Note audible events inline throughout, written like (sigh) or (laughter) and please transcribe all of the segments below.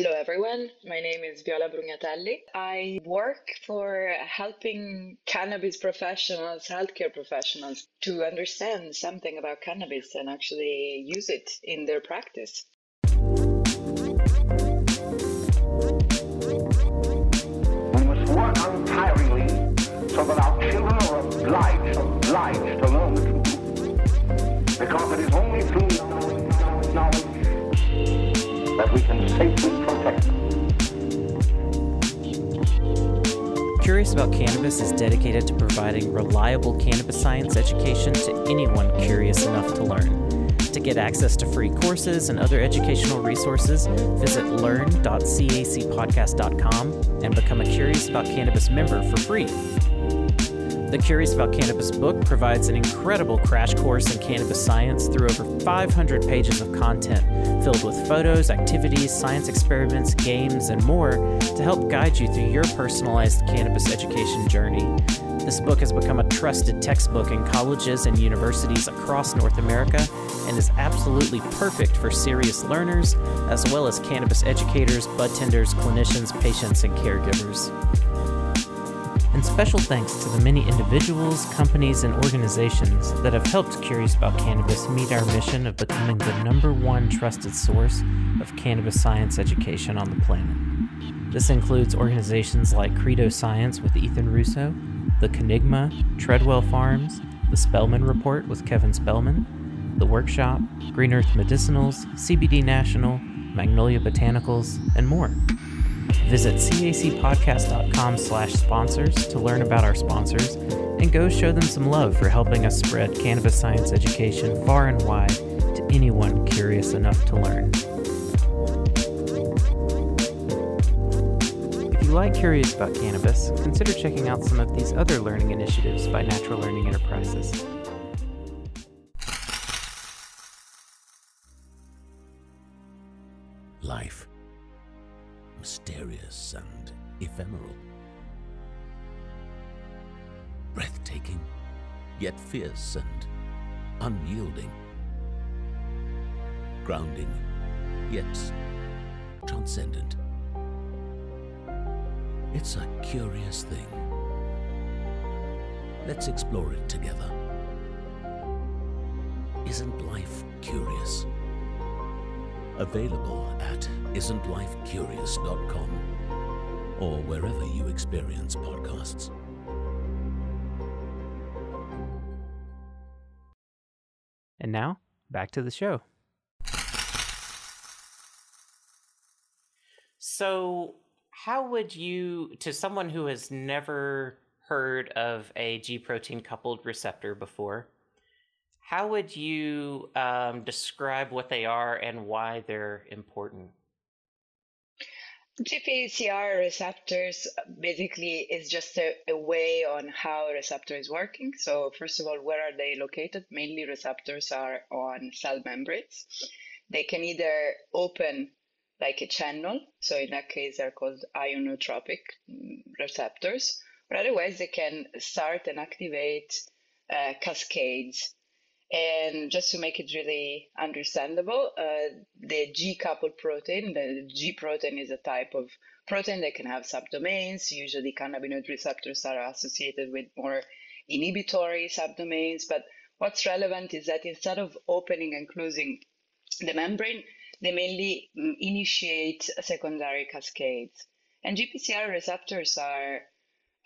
Hello, everyone. My name is Viola Brugnatelli. I work for helping cannabis professionals, healthcare professionals, to understand something about cannabis and actually use it in their practice. We must work untiringly so that our children are obliged, obliged to learn the truth. Because it is only through knowledge that we can safely Curious About Cannabis is dedicated to providing reliable cannabis science education to anyone curious enough to learn. To get access to free courses and other educational resources, visit learn.cacpodcast.com and become a Curious About Cannabis member for free. The Curious About Cannabis book provides an incredible crash course in cannabis science through over 500 pages of content filled with photos, activities, science experiments, games, and more to help guide you through your personalized cannabis education journey. This book has become a trusted textbook in colleges and universities across North America and is absolutely perfect for serious learners, as well as cannabis educators, bud tenders, clinicians, patients, and caregivers. And special thanks to the many individuals, companies, and organizations that have helped Curious About Cannabis meet our mission of becoming the number one trusted source of cannabis science education on the planet. This includes organizations like Credo Science with Ethan Russo, the Cannigma, Treadwell Farms, the Spelman Report with Kevin Spelman, the Workshop, Green Earth Medicinals, CBD National, Magnolia Botanicals, and more. Visit cacpodcast.com slash sponsors to learn about our sponsors and go show them some love for helping us spread cannabis science education far and wide to anyone curious enough to learn. If you like Curious About Cannabis, consider checking out some of these other learning initiatives by Natural Learning Enterprises. Fierce and unyielding. Grounding, yet transcendent. It's a curious thing. Let's explore it together. Isn't life curious? Available at isn'tlifecurious.com or wherever you experience podcasts. And now, back to the show. So, how would you, to someone who has never heard of a G protein coupled receptor before, how would you um, describe what they are and why they're important? GPCR receptors basically is just a, a, way on how a receptor is working. So first of all, where are they located? Mainly receptors are on cell membranes. They can either open like a channel, so in that case they're called ionotropic receptors, or otherwise they can start and activate uh, cascades and just to make it really understandable, uh, the G coupled protein, the G protein is a type of protein that can have subdomains. Usually, cannabinoid receptors are associated with more inhibitory subdomains. But what's relevant is that instead of opening and closing the membrane, they mainly mm, initiate secondary cascades. And GPCR receptors are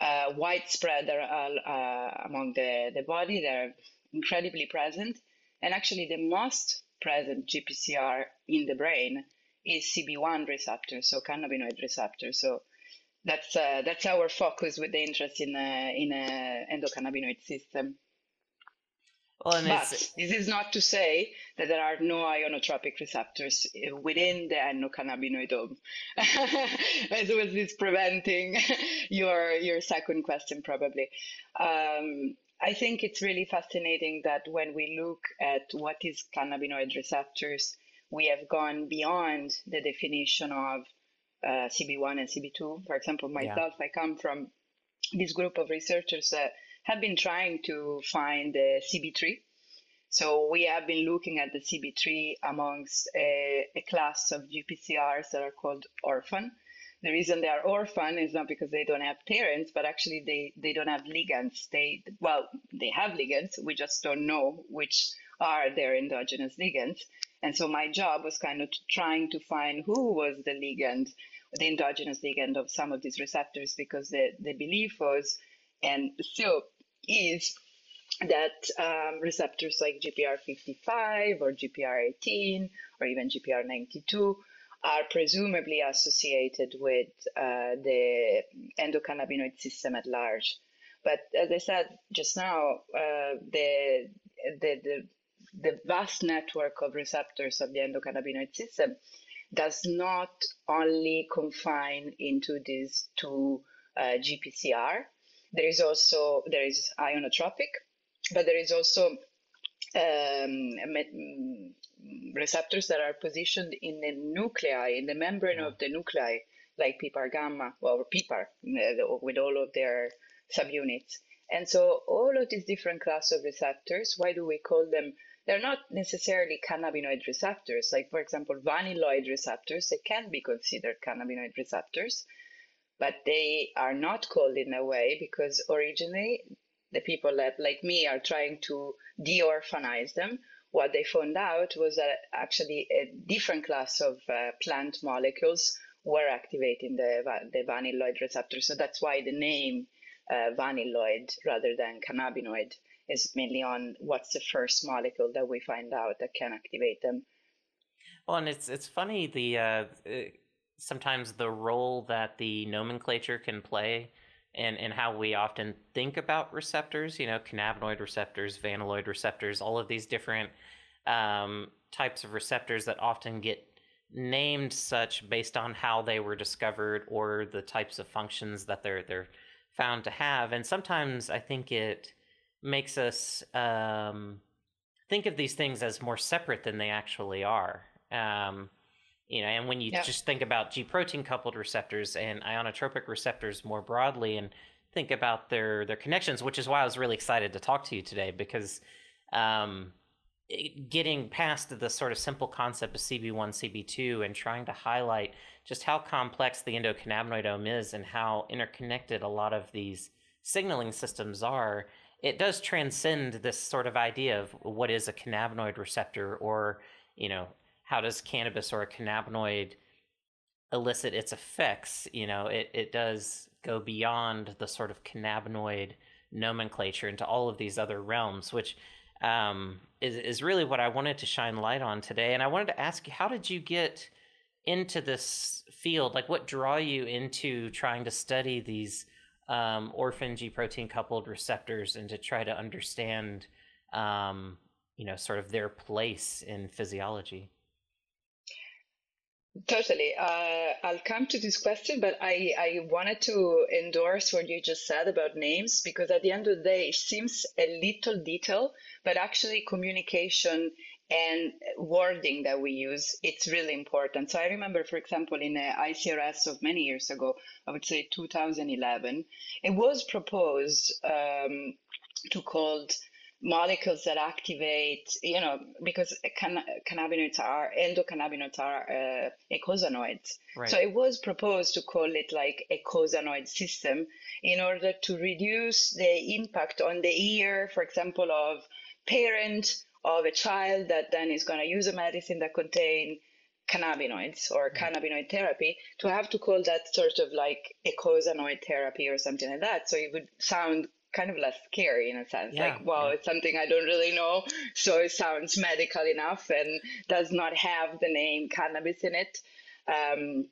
uh, widespread uh, among the, the body. They're incredibly present. And actually, the most present GPCR in the brain is CB1 receptor, so cannabinoid receptor. So that's uh, that's our focus with the interest in a, in a endocannabinoid system. Well, but this is not to say that there are no ionotropic receptors within the endocannabinoidome, (laughs) as was this preventing (laughs) your your second question probably. Um, I think it's really fascinating that when we look at what is cannabinoid receptors, we have gone beyond the definition of uh, CB1 and CB2. For example, myself, yeah. I come from this group of researchers that have been trying to find the CB3. So we have been looking at the CB3 amongst a, a class of GPCRs that are called orphan. The reason they are orphan is not because they don't have parents, but actually they, they don't have ligands. They well, they have ligands. We just don't know which are their endogenous ligands. And so my job was kind of trying to find who was the ligand, the endogenous ligand of some of these receptors, because the, the belief was, and still is, that um, receptors like GPR55 or GPR18 or even GPR92 are presumably associated with uh, the endocannabinoid system at large. But as I said just now, uh, the, the, the the vast network of receptors of the endocannabinoid system does not only confine into these two uh, GPCR. There is also there is ionotropic, but there is also um, receptors that are positioned in the nuclei, in the membrane of the nuclei, like PPAR gamma, well, PPAR, uh, with all of their subunits. And so all of these different class of receptors, why do we call them they're not necessarily cannabinoid receptors. Like, for example, vanilloid receptors, they can be considered cannabinoid receptors, but they are not called in a way because originally the people that, like me, are trying to deorphanize them. What they found out was that actually a different class of uh, plant molecules were activating the, the vanilloid receptor. So that's why the name uh, vanilloid rather than cannabinoid is mainly on what's the first molecule that we find out that can activate them. Well, and it's it's funny the uh, sometimes the role that the nomenclature can play and and how we often think about receptors. You know, cannabinoid receptors, vanilloid receptors, all of these different um, types of receptors that often get named such based on how they were discovered or the types of functions that they're they're found to have. And sometimes I think it makes us um, think of these things as more separate than they actually are. Um, you know, and when you yeah. just think about G protein coupled receptors and ionotropic receptors more broadly, and think about their their connections, which is why I was really excited to talk to you today because um, getting past the sort of simple concept of CB1, CB2, and trying to highlight just how complex the endocannabinoidome is and how interconnected a lot of these signaling systems are it does transcend this sort of idea of what is a cannabinoid receptor or you know how does cannabis or a cannabinoid elicit its effects? You know it, it does go beyond the sort of cannabinoid nomenclature into all of these other realms which um, is, is really what i wanted to shine light on today. And i wanted to ask you how did you get into this field? Like what draw you into trying to study these um, orphan G protein coupled receptors and to try to understand, um, you know, sort of their place in physiology? Totally. Uh, I'll come to this question, but I, I wanted to endorse what you just said about names because at the end of the day, it seems a little detail, but actually communication and wording that we use, it's really important. So I remember, for example, in the ICRS of many years ago, I would say 2011, it was proposed um, to call molecules that activate, you know, because can- cannabinoids are, endocannabinoids are uh, eicosanoids. Right. So it was proposed to call it like a eicosanoid system in order to reduce the impact on the ear, for example, of parent of a child that then is going to use a medicine that contain cannabinoids or mm-hmm. cannabinoid therapy to have to call that sort of like eicosanoid therapy or something like that. So it would sound kind of less scary in a sense. Yeah, like, wow, yeah. it's something I don't really know. So it sounds medical enough and does not have the name cannabis in it. Um,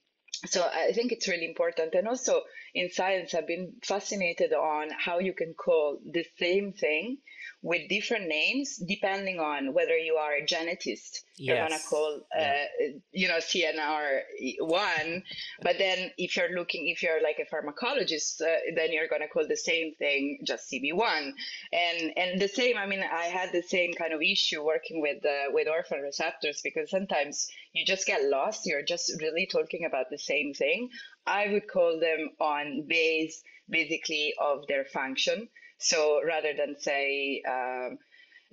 so I think it's really important. And also in science, I've been fascinated on how you can call the same thing with different names depending on whether you are a genetist. Yes. You're gonna call, uh, yeah. you know, CNR one, but then if you're looking, if you're like a pharmacologist, uh, then you're gonna call the same thing just CB one, and and the same. I mean, I had the same kind of issue working with uh, with orphan receptors because sometimes you just get lost. You're just really talking about the same thing. I would call them on base basically of their function. So rather than say, um,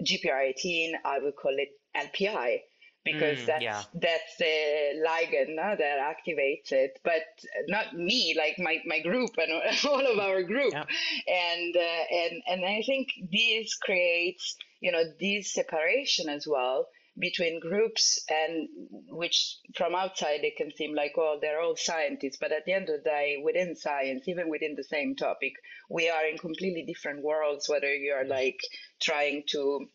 GPR 18, I would call it LPI because Mm, that's yeah. that's the ligand no, that activates it, but not me, like my, my group and (laughs) all of our group. Yep. And uh, and and I think this creates you know this separation as well between groups and which from outside it can seem like oh they're all scientists but at the end of the day within science even within the same topic we are in completely different worlds whether you're like trying to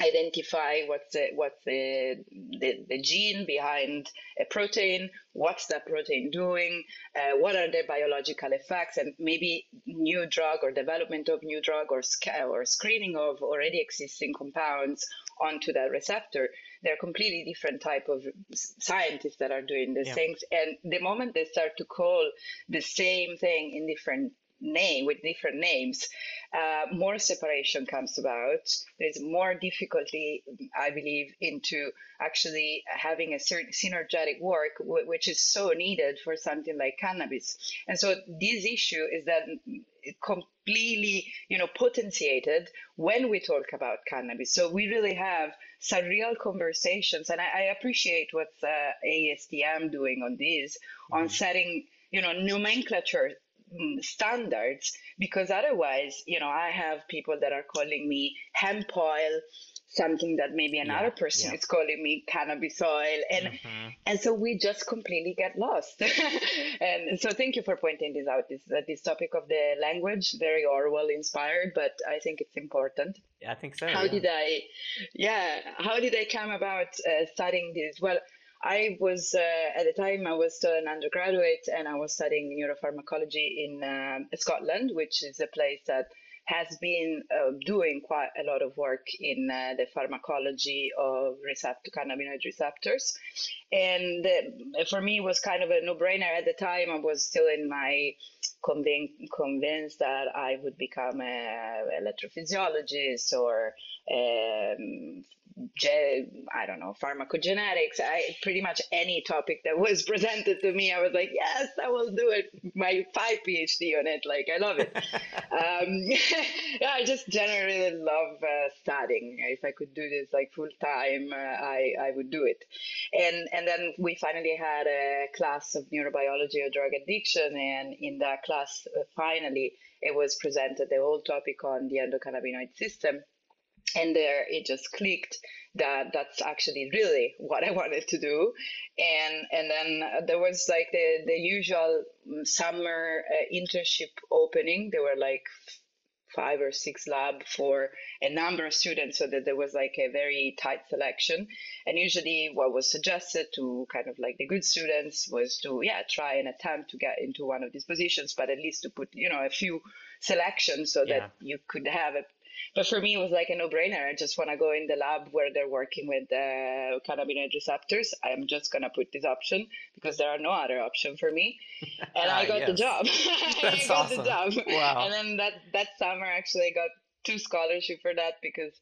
identify what's the what's the, the the gene behind a protein what's that protein doing uh, what are the biological effects and maybe new drug or development of new drug or sca- or screening of already existing compounds onto that receptor they're completely different type of scientists that are doing these Yeah. things and the moment they start to call the same thing in different name with different names uh, more separation comes about. There's more difficulty i believe into actually having a certain synergetic work wh- which is so needed for something like cannabis. And so this issue is that completely you know potentiated when we talk about cannabis. So we really have some real conversations and i, I appreciate what uh, astm doing on this on setting you know nomenclature standards because otherwise you know i have people that are calling me hemp oil something that maybe another Yeah, person yeah. is calling me cannabis oil and Mhm. and so we just completely get lost (laughs) and so thank you for pointing this out this uh, this topic of the language very orwell inspired but i think it's important yeah, I think so. how did I, yeah, how did I come about uh, studying this? Well, I was uh, at the time I was still an undergraduate and I was studying neuropharmacology in um Scotland, which is a place that has been uh, doing quite a lot of work in uh, the pharmacology of receptor cannabinoid receptors, and uh, for me it was kind of a no-brainer at the time. I was still in my convin- convinced that I would become a electrophysiologist or um, ge- I don't know pharmacogenetics. I pretty much any topic that was (laughs) presented to me, I was like, yes, I will do it. My five PhD on it, like I love it. (laughs) um, (laughs) yeah, I just generally love uh, studying. If I could do this like full time, uh, I I would do it. And and then we finally had a class of neurobiology or drug addiction, and in that class, uh, finally, it was presented the whole topic on the endocannabinoid system and there it just clicked that that's actually really what I wanted to do, and and then there was like the the usual mm, summer uh, internship opening. There were like five or six lab for a number of students, so that there was like a very tight selection. And usually, what was suggested to kind of like the good students was to yeah try and attempt to get into one of these positions, but at least to put you know a few selections so Yeah. that you could have a but for me, it was like a no-brainer. I just want to go in the lab where they're working with uh, cannabinoid receptors. I'm just gonna put this option because there are no other option for me, (laughs) and I Ah, got the job. (laughs) That's I got awesome. the job. Wow. And then that that summer, actually, I got two scholarship for that because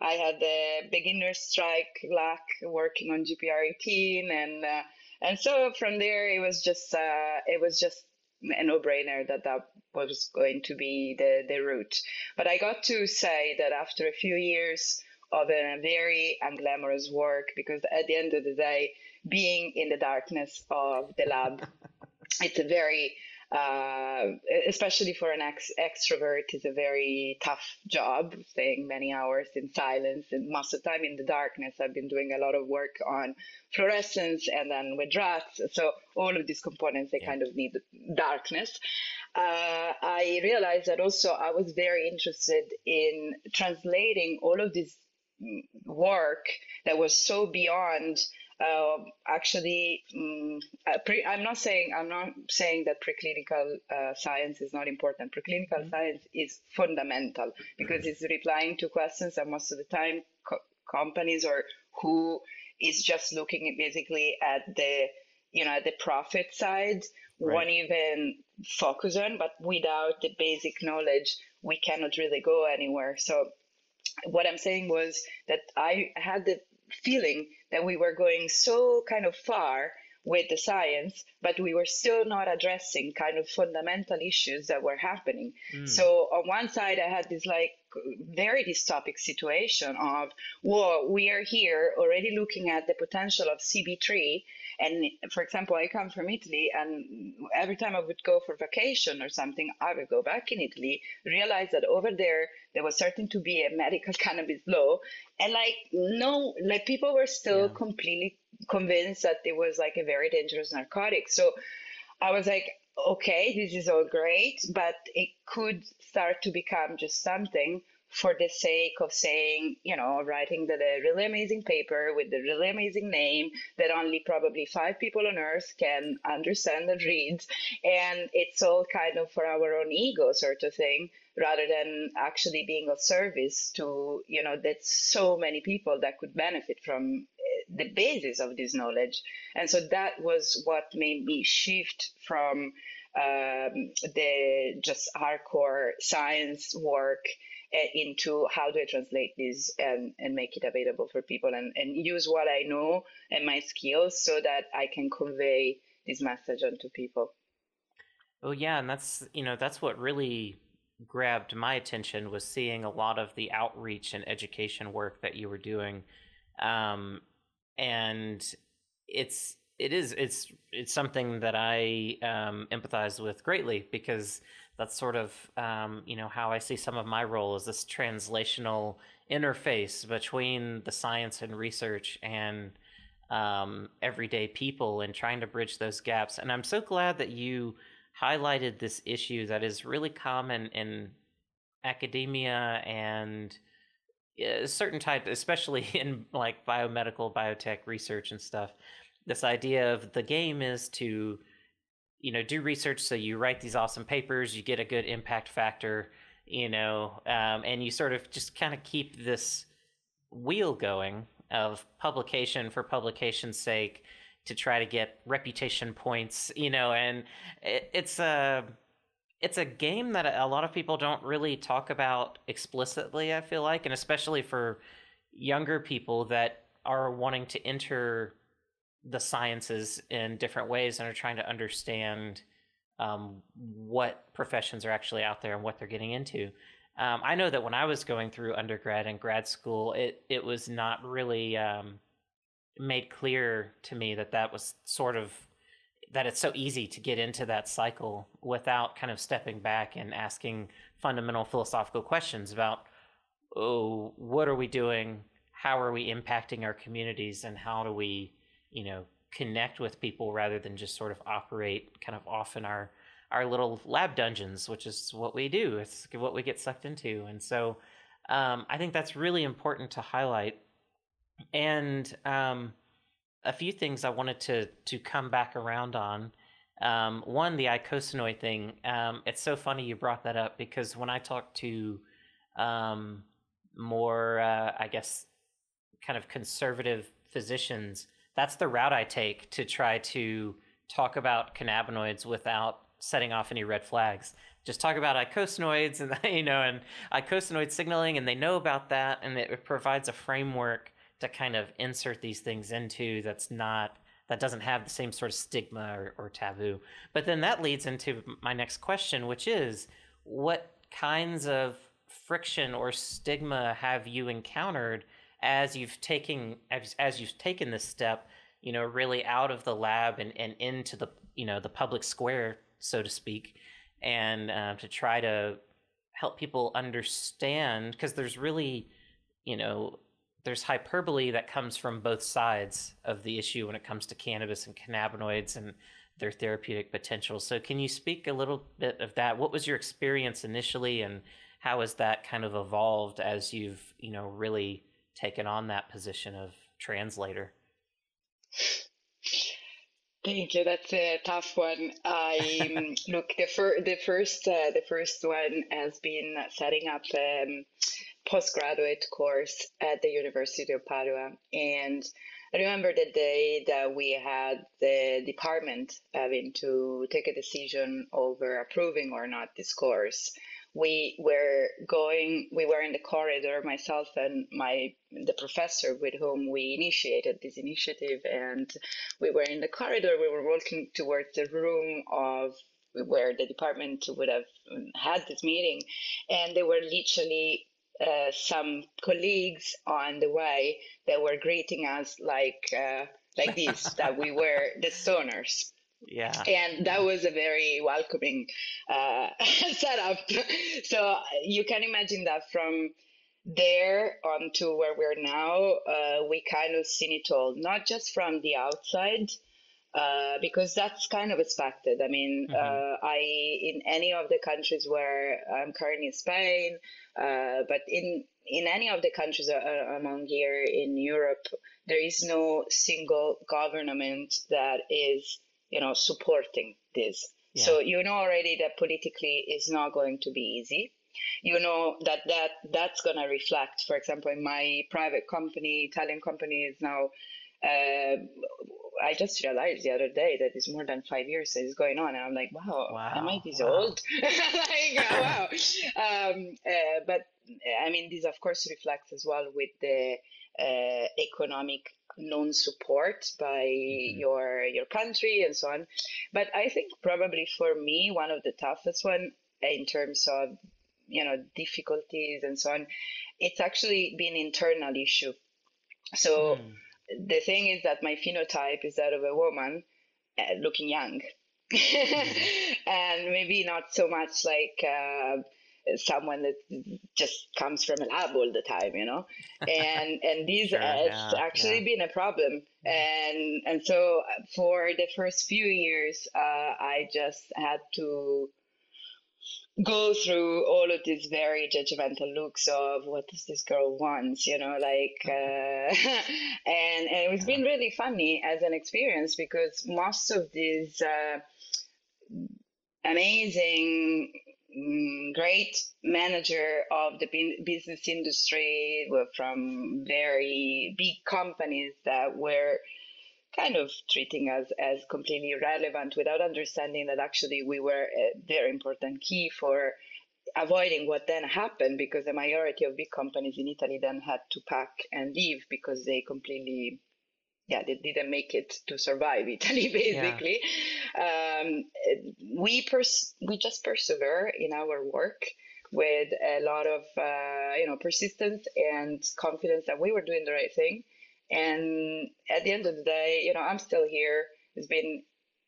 I had the beginner strike luck working on GPR 18, and uh, and so from there, it was just uh, it was just a no-brainer that that was going to be the, the route. But I got to say that after a few years of a very unglamorous work, because at the end of the day, being in the darkness of the lab, (laughs) it's a very uh, especially for an ex- extrovert, is a very tough job, staying many hours in silence and most of the time in the darkness. I've been doing a lot of work on fluorescence and then with rats. So all of these components, they Yeah. kind of need darkness. Uh, I realized that also I was very interested in translating all of this mm, work that was so beyond uh, actually um, pre- i'm not saying i'm not saying that preclinical uh, science is not important. Preclinical science is fundamental because it's replying to questions that most of the time co- companies or who is just looking at basically at the you know at the profit side Right. won't even focus on but without the basic knowledge we cannot really go anywhere. So what I'm saying was that I had the feeling that we were going so kind of far with the science, but we were still not addressing kind of fundamental issues that were happening. Mm. So on one side, I had this like very dystopic situation of, well, we are here already looking at the potential of CB3. And for example, I come from Italy, and every time I would go for vacation or something, I would go back in Italy, realize that over there, there was certain to be a medical (laughs) cannabis law. And like, no, like people were still yeah. completely convinced that it was like a very dangerous narcotic. So I was like, okay, this is all great, but it could start to become just something for the sake of saying, you know, writing the, the really amazing paper with the really amazing name that only probably five people on earth can understand and read. And it's all kind of for our own ego sort of thing, rather than actually being of service to, you know, that so many people that could benefit from eh, the basis of this knowledge. And so that was what made me shift from um, the just hardcore science work into how do I translate this and, and make it available for people and, and use what I know and my skills so that I can convey this message onto people. Oh yeah, and that's you know that's what really grabbed my attention was seeing a lot of the outreach and education work that you were doing, um, and it's it is it's it's something that I um, empathize with greatly because that's sort of um, you know how I see some of my role as this translational interface between the science and research and um, everyday people and trying to bridge those gaps. And I'm so glad that you highlighted this issue that is really common in academia and a certain type, especially (laughs) in like biomedical biotech research and stuff this idea of the game is to you know do research so you write these awesome papers you get a good impact factor you know um, and you sort of just kind of keep this wheel going of publication for publication's sake to try to get reputation points you know and it, it's a it's a game that a lot of people don't really talk about explicitly i feel like and especially for younger people that are wanting to enter the sciences in different ways and are trying to understand um, what professions are actually out there and what they're getting into. Um, I know that when I was going through undergrad and grad school, it it was not really um, made clear to me that that was sort of that it's so easy to get into that cycle without kind of stepping back and asking fundamental philosophical questions about oh what are we doing how are we impacting our communities and how do we you know connect with people rather than just sort of operate kind of off in our our little lab dungeons, which is what we do. It's what we get sucked into, and so um, I think that's really important to highlight. And um, a few things I wanted to to come back around on. Um, one, the icosanoid thing. Um, it's so funny you brought that up because when I talk to um, more, uh, I guess, kind of conservative physicians, that's the route I take to try to talk about cannabinoids without setting off any red flags. Just talk about icosanoids and (laughs) you know and icosanoid signaling, and they know about that, and it provides a framework to kind of insert these things into that's not that doesn't have the same sort of stigma or, or taboo. But then that leads into my next question, which is what kinds of friction or stigma have you encountered as you've taken as, as you've taken this step you know really out of the lab and, and into the you know the public square so to speak and uh, to try to help people understand because there's really you know there's hyperbole that comes from both sides of the issue when it comes to cannabis and cannabinoids and their therapeutic potential. So can you speak a little bit of that? What was your experience initially and how has that kind of evolved as you've you know really taken on that position of translator? Thank you. That's a tough one. I (laughs) look the, fir- the first uh, the first one has been setting up a um, postgraduate course at the University of Padua, and I remember the day that we had the department having to take a decision over approving or not this course we were going we were in the corridor myself and my the professor with whom we initiated this initiative and we were in the corridor we were walking towards the room of where the department would have had this meeting and they were literally uh, some colleagues on the way that were greeting us like uh, like this that we were the stoners yeah and that was a very welcoming uh, (laughs) setup (laughs) so you can imagine that from there on to where we're now uh, we kind of seen it all not just from the outside uh, because that's kind of expected. I mean, mm-hmm. uh, I in any of the countries where I'm currently in Spain, uh, but in in any of the countries uh, among here in Europe, there is no single government that is you know supporting this. Yeah. So you know already that politically it's not going to be easy. You know that that that's going to reflect, for example, in my private company, Italian company is now uh, I just realized the other day that it's more than five years that it's going on, and I'm like, wow, wow am I this wow. old? (laughs) like, (laughs) wow. um, uh, but I mean, this of course reflects as well with the uh, economic non-support by mm-hmm. your your country and so on. But I think probably for me, one of the toughest one in terms of you know difficulties and so on, it's actually been internal issue. So. Mm the thing is that my phenotype is that of a woman uh, looking young. (laughs) and maybe not so much like uh, someone that just comes from a lab all the time, you know. (laughs) And and this sure, has yeah, actually yeah. been a problem. And and so for the first few years, uh, I just had to go through all of these very judgmental looks of what does this girl want you know like uh, (laughs) and, and it's been really funny as an experience because most of these uh, amazing Mm, great manager of the business industry. Were from very big companies that were kind of treating us as completely irrelevant without understanding that actually we were a very important key for avoiding what then happened because the majority of big companies in Italy then had to pack and leave because they completely yeah they didn't make it to survive (laughs) Italy basically yeah. um, we pers- we just persevere in our work with a lot of uh, you know persistence and confidence that we were doing the right thing and at the end of the day, you know, I'm still here. It's been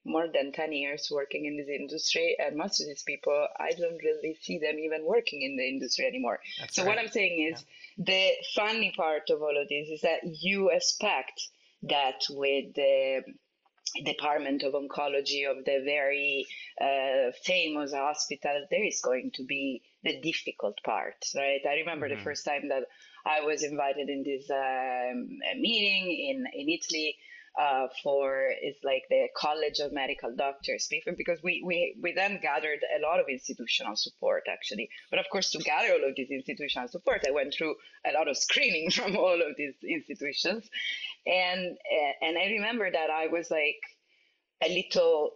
more than 10 years working in this industry and most of these people i don't really see them even working in the industry anymore That's so right. what i'm saying is yeah. the funny part of all of this is that you expect that with the department of oncology of the very uh, famous hospital there is going to be the difficult part right i remember mm-hmm. the first time that I was invited in this um, meeting in, in Italy uh, for is like the College of Medical Doctors because we, we, we then gathered a lot of institutional support actually. But of course, to gather all of this institutional support, I went through a lot of screening (laughs) from all of these institutions, and and I remember that I was like a little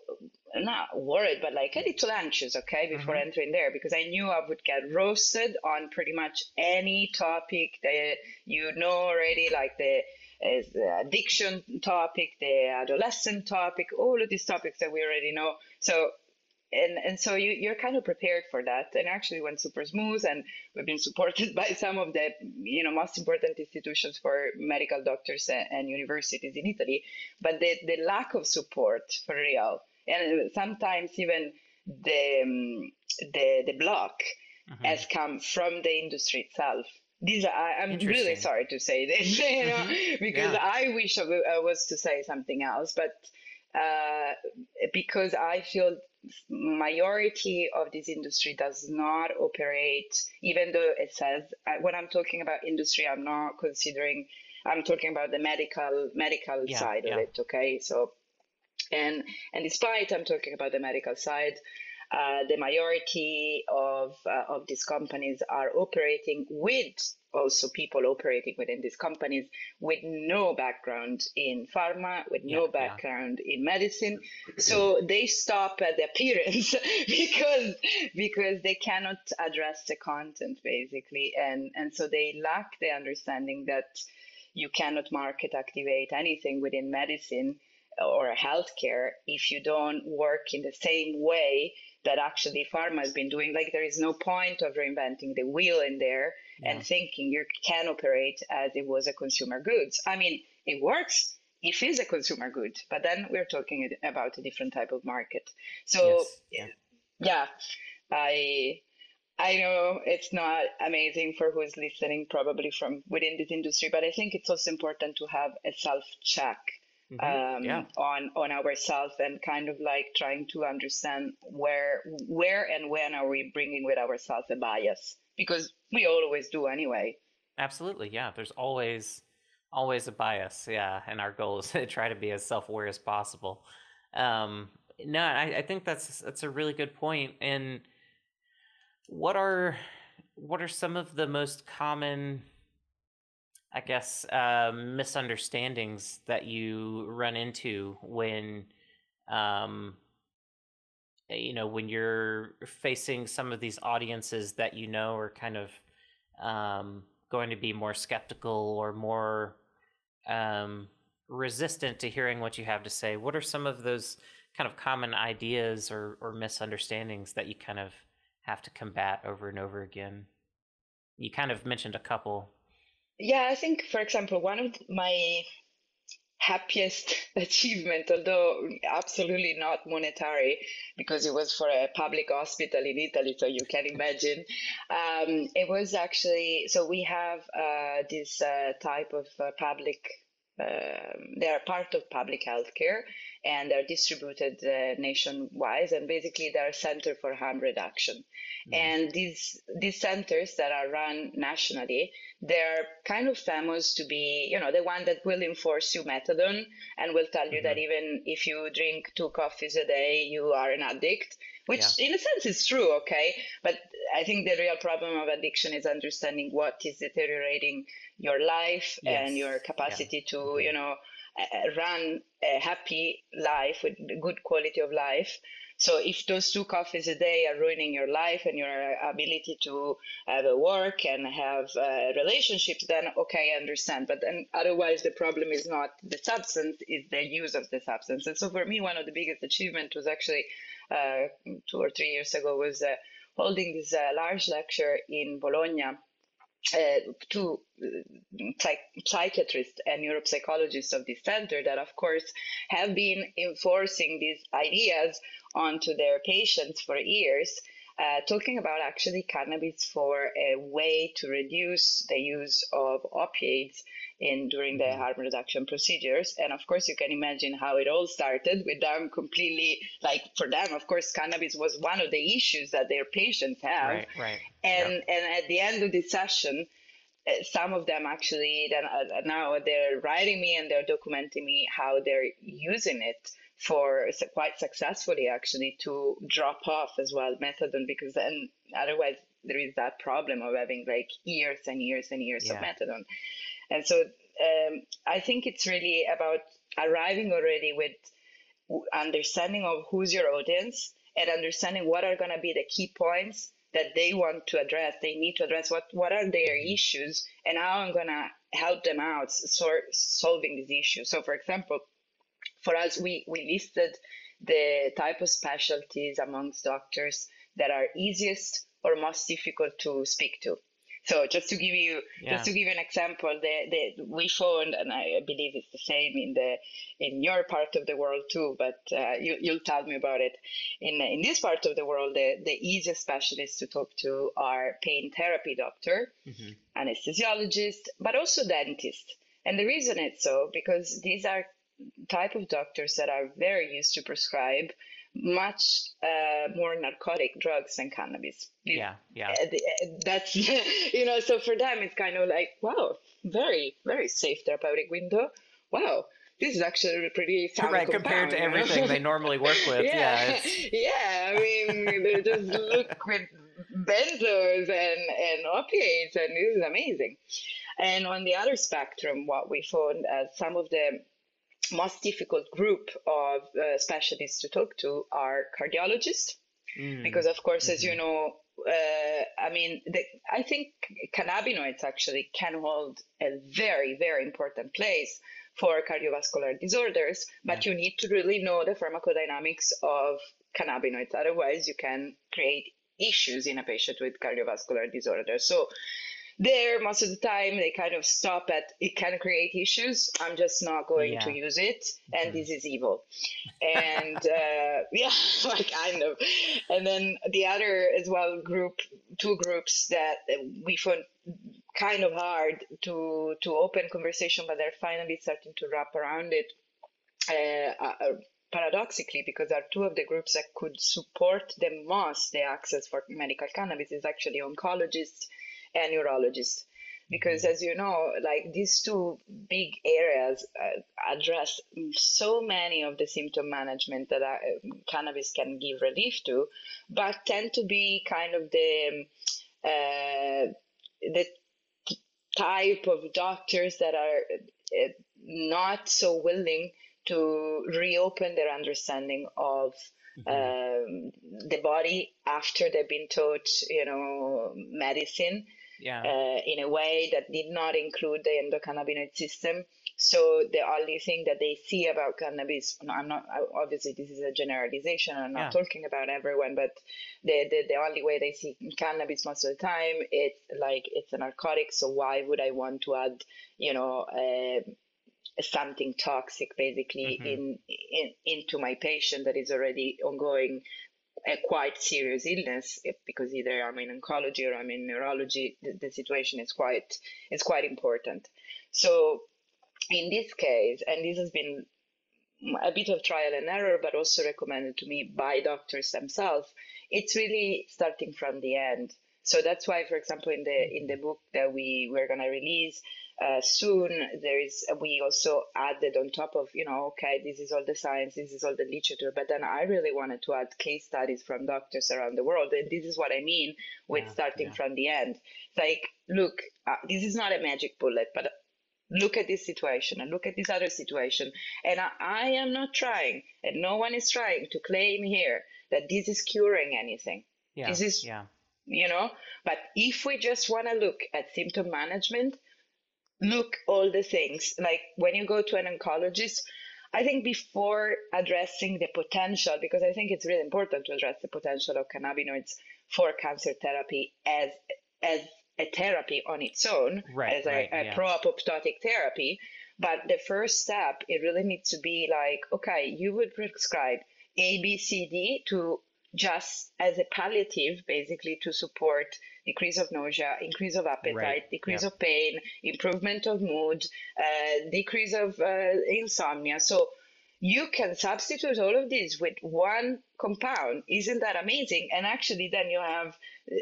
not worried, but like a little anxious, okay, before mm-hmm. entering there because I knew I would get roasted on pretty much any topic that you know already, like the, the addiction topic, the adolescent topic, all of these topics that we already know. So and and so you, you're kind of prepared for that and actually went super smooth and we've been supported (laughs) by some of the you know most important institutions for medical doctors and, and universities in italy but the, the lack of support for real and sometimes even the um, the the block mm-hmm. has come from the industry itself these are, I, am really sorry to say this, (laughs) you know, mm-hmm. because yeah. I wish I was to say something else, but uh, because I feel majority of this industry does not operate, even though it says, when I'm talking about industry, I'm not considering, I'm talking about the medical, medical yeah, side yeah. of it. Okay. So, and, and despite I'm talking about the medical side, uh, the majority of, uh, of these companies are operating with also people operating within these companies with no background in pharma, with yeah, no background yeah. in medicine. So they stop at the appearance (laughs) because because they cannot address the content basically, and and so they lack the understanding that you cannot market activate anything within medicine or healthcare if you don't work in the same way that actually pharma has been doing. Like there is no point of reinventing the wheel in there yeah. and thinking you can operate as it was a consumer goods. I mean, it works if it's a consumer good, but then we're talking about a different type of market. So yes. yeah, I I know it's not amazing for who's listening, probably from within this industry, but I think it's also important to have a self check mm-hmm. um, yeah. on on ourselves and kind of like trying to understand where where and when are we bringing with ourselves a bias because we always do anyway. Absolutely, yeah. There's always always a bias, yeah, and our goal is (laughs) to try to be as self aware as possible. Um, no, I, I think that's that's a really good point. And what are what are some of the most common I guess, uh, misunderstandings that you run into when, um, eh, you know, when you're facing some of these audiences that you know are kind of um, going to be more skeptical or more um, resistant to hearing what you have to say. What are some of those kind of common ideas or, or misunderstandings that you kind of have to combat over and over again? You kind of mentioned a couple. Yeah, I think, for example, one of my happiest (laughs) achievement, although absolutely not monetary, because it was for a public hospital in Italy, so you can imagine. Um, it was actually so we have uh, this uh, type of uh, public. Um, they are part of public healthcare and they're distributed uh, nationwide and basically they're a center for harm reduction mm-hmm. and these these centers that are run nationally they're kind of famous to be you know the one that will enforce you methadone and will tell you mm-hmm. that even if you drink two coffees a day you are an addict which yeah. in a sense is true okay but i think the real problem of addiction is understanding what is deteriorating your life yes. and your capacity yeah. to mm-hmm. you know run a happy life with good quality of life. So if those two coffees a day are ruining your life and your ability to have a work and have uh, relationships, then okay, I understand. But then otherwise, the problem is not the substance; it's the use of the substance. And so for me, one of the biggest achievements was actually two or three years ago was uh, holding this uh, large lecture in Bologna uh, to uh, psych- psychiatrists and neuropsychologists of this center that, of course, have been enforcing these ideas onto their patients for years, uh, talking about actually cannabis for a way to reduce the use of opioids in during the mm-hmm. harm reduction procedures. And of course, you can imagine how it all started with them completely like for them, of course, cannabis was one of the issues that their patients have. Right, right. And and at the end of the session, uh, some of them actually then uh, now they're writing me and they're documenting me how they're using it for quite successfully actually to drop off as well methadone because then otherwise there is that problem of having like years and years and years yeah. of methadone and so um, I think it's really about arriving already with understanding of who's your audience and understanding what are going to be the key points that they want to address. They need to address what, what are their mm-hmm. issues and how I'm going to help them out sort solving these issues. So, for example, for us, we, we listed the type of specialties amongst doctors that are easiest or most difficult to speak to. So just to give you yeah. just to give you an example, the, the we found, and I believe it's the same in the in your part of the world too. But uh, you you'll tell me about it. In in this part of the world, the the easiest specialists to talk to are pain therapy doctor, mm-hmm. anesthesiologist, but also dentist. And the reason it's so because these are type of doctors that are very used to prescribe much uh, more narcotic drugs than cannabis. Yeah, yeah. Uh, uh, that's (laughs) you know, so for them it's kind of like wow, very very safe therapeutic window. Wow, this is actually pretty sound right compared to everything they normally work with. (laughs) yeah, yeah. (laughs) yeah. I mean, they just look with benzos and and opiates, and this is amazing. And on the other spectrum, what we found as some of the most difficult group of uh, specialists to talk to are cardiologists, mm. because of course, mm-hmm. as you mm-hmm. know, uh, I mean, the, I think cannabinoids actually can hold a very, very important place for cardiovascular disorders, but you need to really know the pharmacodynamics of cannabinoids. Otherwise, you can create issues in a patient with cardiovascular disorder. So there most of the time they kind of stop at it can create issues i'm just not going Yeah. to use it and Mhm. this is evil and (laughs) uh, (laughs) yeah like kind of and then the other as well group two groups that we found kind of hard to to open conversation but they're finally starting to wrap around it uh, uh, paradoxically because are two of the groups that could support the most the access for medical cannabis is actually oncologists and neurologists because as you know like these two big areas uh, address so many of the symptom management that uh, cannabis can give relief to but tend to be kind of the um, uh, the type of doctors that are uh, not so willing to reopen their understanding of um, the body after they've been taught, you know, medicine Yeah. uh, in a way that did not include the endocannabinoid system. So the only thing that they see about cannabis, I'm not obviously this is a generalization. I'm not Yeah. talking about everyone, but the, the the only way they see cannabis most of the time it's like it's a narcotic. So why would I want to add, you know, uh, something toxic basically Mhm. in, in into my patient that is already ongoing a quite serious illness because either I'm in oncology or I'm in neurology, the, the situation is quite is quite important. So in this case, and this has been a bit of trial and error, but also recommended to me by doctors themselves, it's really starting from the end. So that's why, for example, in the in the book that we we're gonna release uh, soon, there is we also added on top of you know okay this is all the science, this is all the literature, but then I really wanted to add case studies from doctors around the world, and this is what I mean with Yeah, starting yeah. from the end. Like, look, uh, this is not a magic bullet, but look at this situation and look at this other situation. And I, I am not trying, and no one is trying to claim here that this is curing anything, yeah. this is- yeah. you know? But if we just want to look at symptom management, look all the things. Like when you go to an oncologist, I think before addressing the potential, because I think it's really important to address the potential of cannabinoids for cancer therapy as as a therapy on its own, Right, as right, a, a yeah. pro-apoptotic therapy. But the first step, it really needs to be like, okay, you would prescribe A, B, C, D to just as a palliative, basically to support decrease of nausea, increase of appetite, Right, decrease yeah. of pain, improvement of mood, uh, decrease of uh, insomnia. So you can substitute all of these with one compound. Isn't that amazing? And actually, then you have,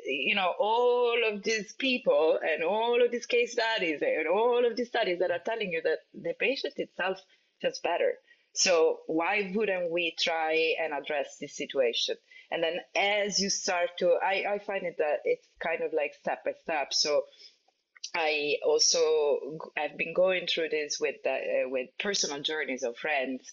you know, all of these people and all of these case studies and all of these studies that are telling you that the patient itself feels better. So why wouldn't we try and address this situation? And then as you start to, I, I find it that it's kind of like step by step. So I also I've been going through this with uh, with personal journeys of friends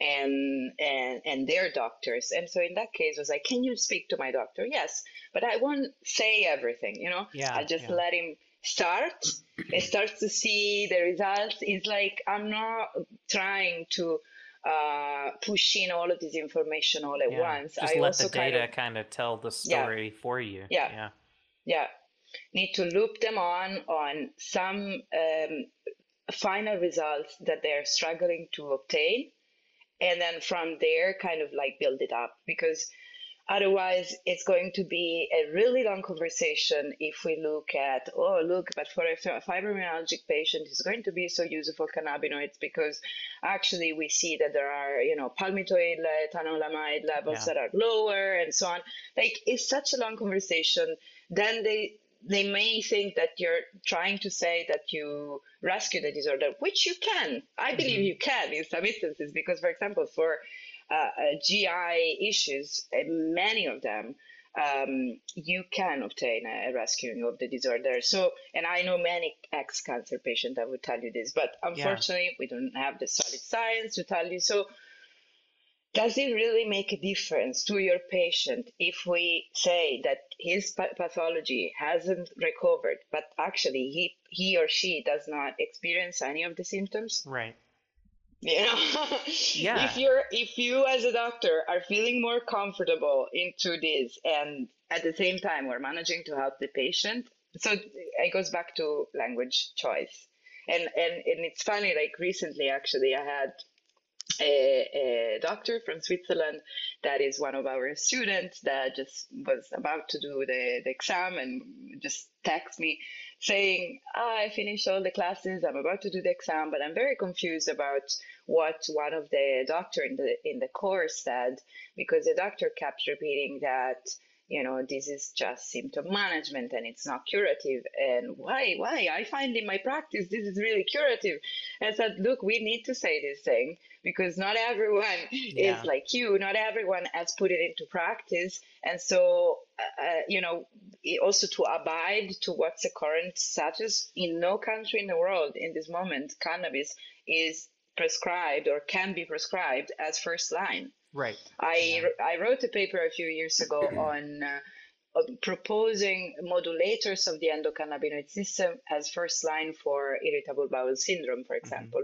and and and their doctors. And so in that case, I was like, "Can you speak to my doctor?" Yes, but I won't say everything. You know, Yeah, I just yeah. let him start. It starts to see the results. It's like I'm not trying to uh, push in all of this information all at yeah. once. Just I let also the data kind of kind of tell the Yeah. story for you. Yeah. Yeah. yeah need to loop them on on some um, final results that they're struggling to obtain and then from there kind of like build it up because otherwise it's going to be a really long conversation if we look at oh look but for a fi- fibromyalgic patient it's going to be so useful cannabinoids because actually we see that there are you know palmitoyl ethanolamide levels Yeah. that are lower and so on like it's such a long conversation then they they may think that you're trying to say that you rescue the disorder, which you can. I believe Mhm. you can in some instances, because, for example, for GI issues, uh, many of them, um, you can obtain a, rescuing of the disorder. So, and I know many ex-cancer patients that would tell you this, but unfortunately, we don't have the solid science to tell you. So, does it really make a difference to your patient if we say that his pathology hasn't recovered, but actually he he or she does not experience any of the symptoms? Right. You know, (laughs) Yeah. if you're if you as a doctor are feeling more comfortable into this, and at the same time we're managing to help the patient, so it goes back to language choice. And and and it's funny. Like recently, actually, I had a, a doctor from Switzerland that is one of our students that just was about to do the, the exam and just text me saying, "Ah, I finished all the classes, I'm about to do the exam, but I'm very confused about what one of the doctor in the in the course said because the doctor kept repeating that you know this is just symptom management and it's not curative. And why why? I find in my practice this is really curative. And I said look we need to say this thing because not everyone (laughs) Yeah. is like you. Not everyone has put it into practice. And so uh, uh, you know also to abide to what's the current status in no country in the world in this moment cannabis is prescribed or can be prescribed as first line Right. I, I wrote a paper a few years ago (clears throat) on uh, uh, proposing modulators of the endocannabinoid system as first line for irritable bowel syndrome, for example.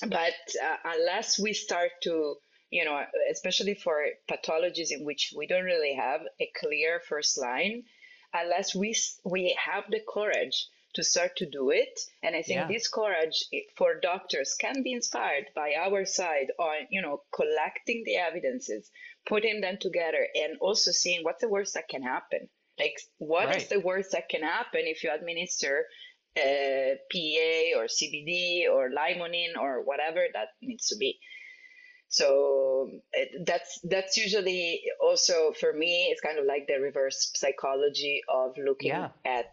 But uh, unless we start to, you know, especially for pathologies in which we don't really have a clear first line, unless we we have the courage to start to do it, and I think Yeah. this courage for doctors can be inspired by our side on, you know, collecting the evidences, putting them together, and also seeing what's the worst that can happen. Like, what is Right. the worst that can happen if you administer uh, PEA or CBD or limonene or whatever that needs to be. So that's that's usually also for me. It's kind of like the reverse psychology of looking Yeah. at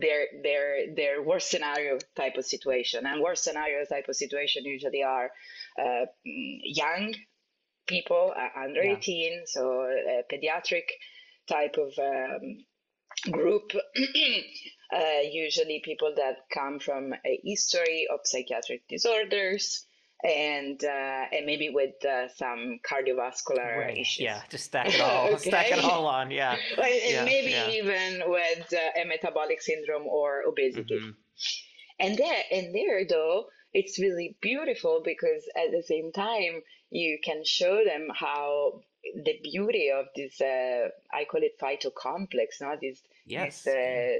their their their worst scenario type of situation. And worst scenario type of situation usually are uh, young people uh, under Yeah. 18, so a pediatric type of um, group. (clears throat) uh, usually people that come from a history of psychiatric disorders and uh, and maybe with uh, some cardiovascular Right. issues. Yeah. Just stack it (laughs) all. Stack it all on. Yeah. (laughs) Well, and Yeah, maybe yeah. even with uh, a metabolic syndrome or obesity. Mhm. And there, and there though, it's really beautiful because at the same time you can show them how the beauty of this. Uh, I call it phytocomplex, not this Yes. uh,